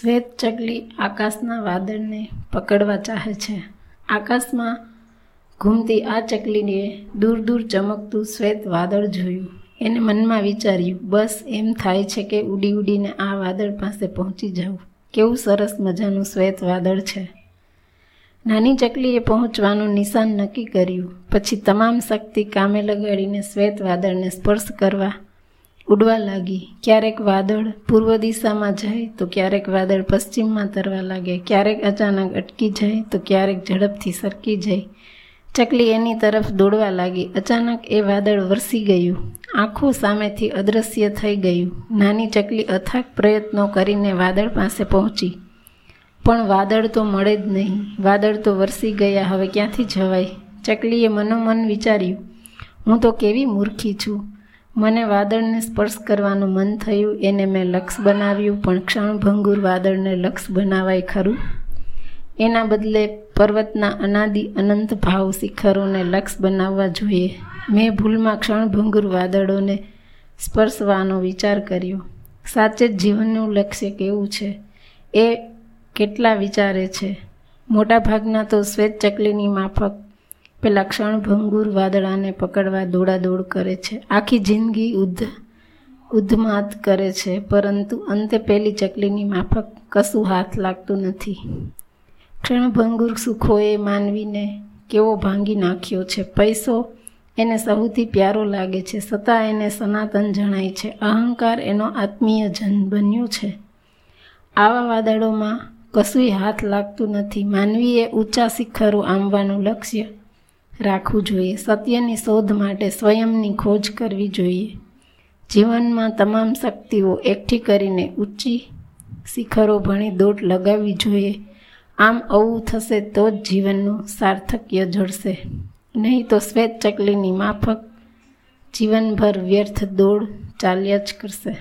શ્વેત ચકલી આકાશના વાદળને પકડવા ચાહે છે. આકાશમાં ઘૂમતી આ ચકલીને દૂર દૂર ચમકતું શ્વેત વાદળ જોયું. એને મનમાં વિચાર્યું, બસ એમ થાય છે કે ઉડી ઉડીને આ વાદળ પાસે પહોંચી જાઉં. કેવું સરસ મજાનું શ્વેત વાદળ છે. નાની ચકલીએ પહોંચવાનું નિશાન નક્કી કર્યું. પછી તમામ શક્તિ કામે લગાડીને શ્વેત વાદળને સ્પર્શ કરવા ઉડવા લાગી. ક્યારેક વાદળ પૂર્વ દિશામાં જાય, તો ક્યારેક વાદળ પશ્ચિમમાં તરવા લાગે. ક્યારેક અચાનક અટકી જાય, તો ક્યારેક ઝડપથી સરકી જાય. ચકલી એની તરફ દોડવા લાગી. અચાનક એ વાદળ વરસી ગયું. આંખો સામેથી અદૃશ્ય થઈ ગયું. નાની ચકલી અથાગ પ્રયત્નો કરીને વાદળ પાસે પહોંચી. પણ વાદળ તો મળે જ નહીં. વાદળ તો વરસી ગયા, હવે ક્યાંથી જવાય? ચકલીએ મનોમન વિચાર્યું. હું તો કેવી મૂર્ખી છું. મને વાદળને સ્પર્શ કરવાનું મન થયું, એને મેં લક્ષ બનાવ્યું, પણ ક્ષણભંગુર વાદળને લક્ષ બનાવાય ખરું? એના બદલે પર્વતના અનાદિ અનંત ભાવ શિખરોને લક્ષ બનાવવા જોઈએ. મેં ભૂલમાં ક્ષણભંગુર વાદળોને સ્પર્શવાનો વિચાર કર્યો. સાચે જ જીવનનું લક્ષ્ય કેવું છે? એ કેટલા વિચારે છે? મોટાભાગના તો શ્વેત ચકલીની માફક પેલા ક્ષણભંગુર વાદળાને પકડવા દોડાદોડ કરે છે. આખી જિંદગી ઉદ્ધ, ઉદ્ધમાત કરે છે, પરંતુ અંતે પેલી ચકલીની માફક કશું હાથ લાગતું નથી. ક્ષણભંગુર સુખોએ માનવીને કેવો ભાંગી નાખ્યો છે. પૈસો એને સૌથી પ્યારો લાગે છે. છતાં એને સનાતન જણાય છે. અહંકાર એનો આત્મીય જન બન્યો છે. આવા વાદળોમાં કશુંય હાથ લાગતું નથી. માનવીએ ઊંચા શિખરો આંબવાનું લક્ષ્ય રાખવું જોઈએ. સત્યની શોધ માટે સ્વયંની ખોજ કરવી જોઈએ. જીવનમાં તમામ શક્તિઓ એકઠી કરીને ઊંચી શિખરો ભણી દોટ લગાવવી જોઈએ. આમ આવું થશે તો જ જીવનનું સાર્થક્ય જળશે. નહીં તો શ્વેત ચકલીની માફક જીવનભર વ્યર્થ દોડ ચાલ્યા જ કરશે.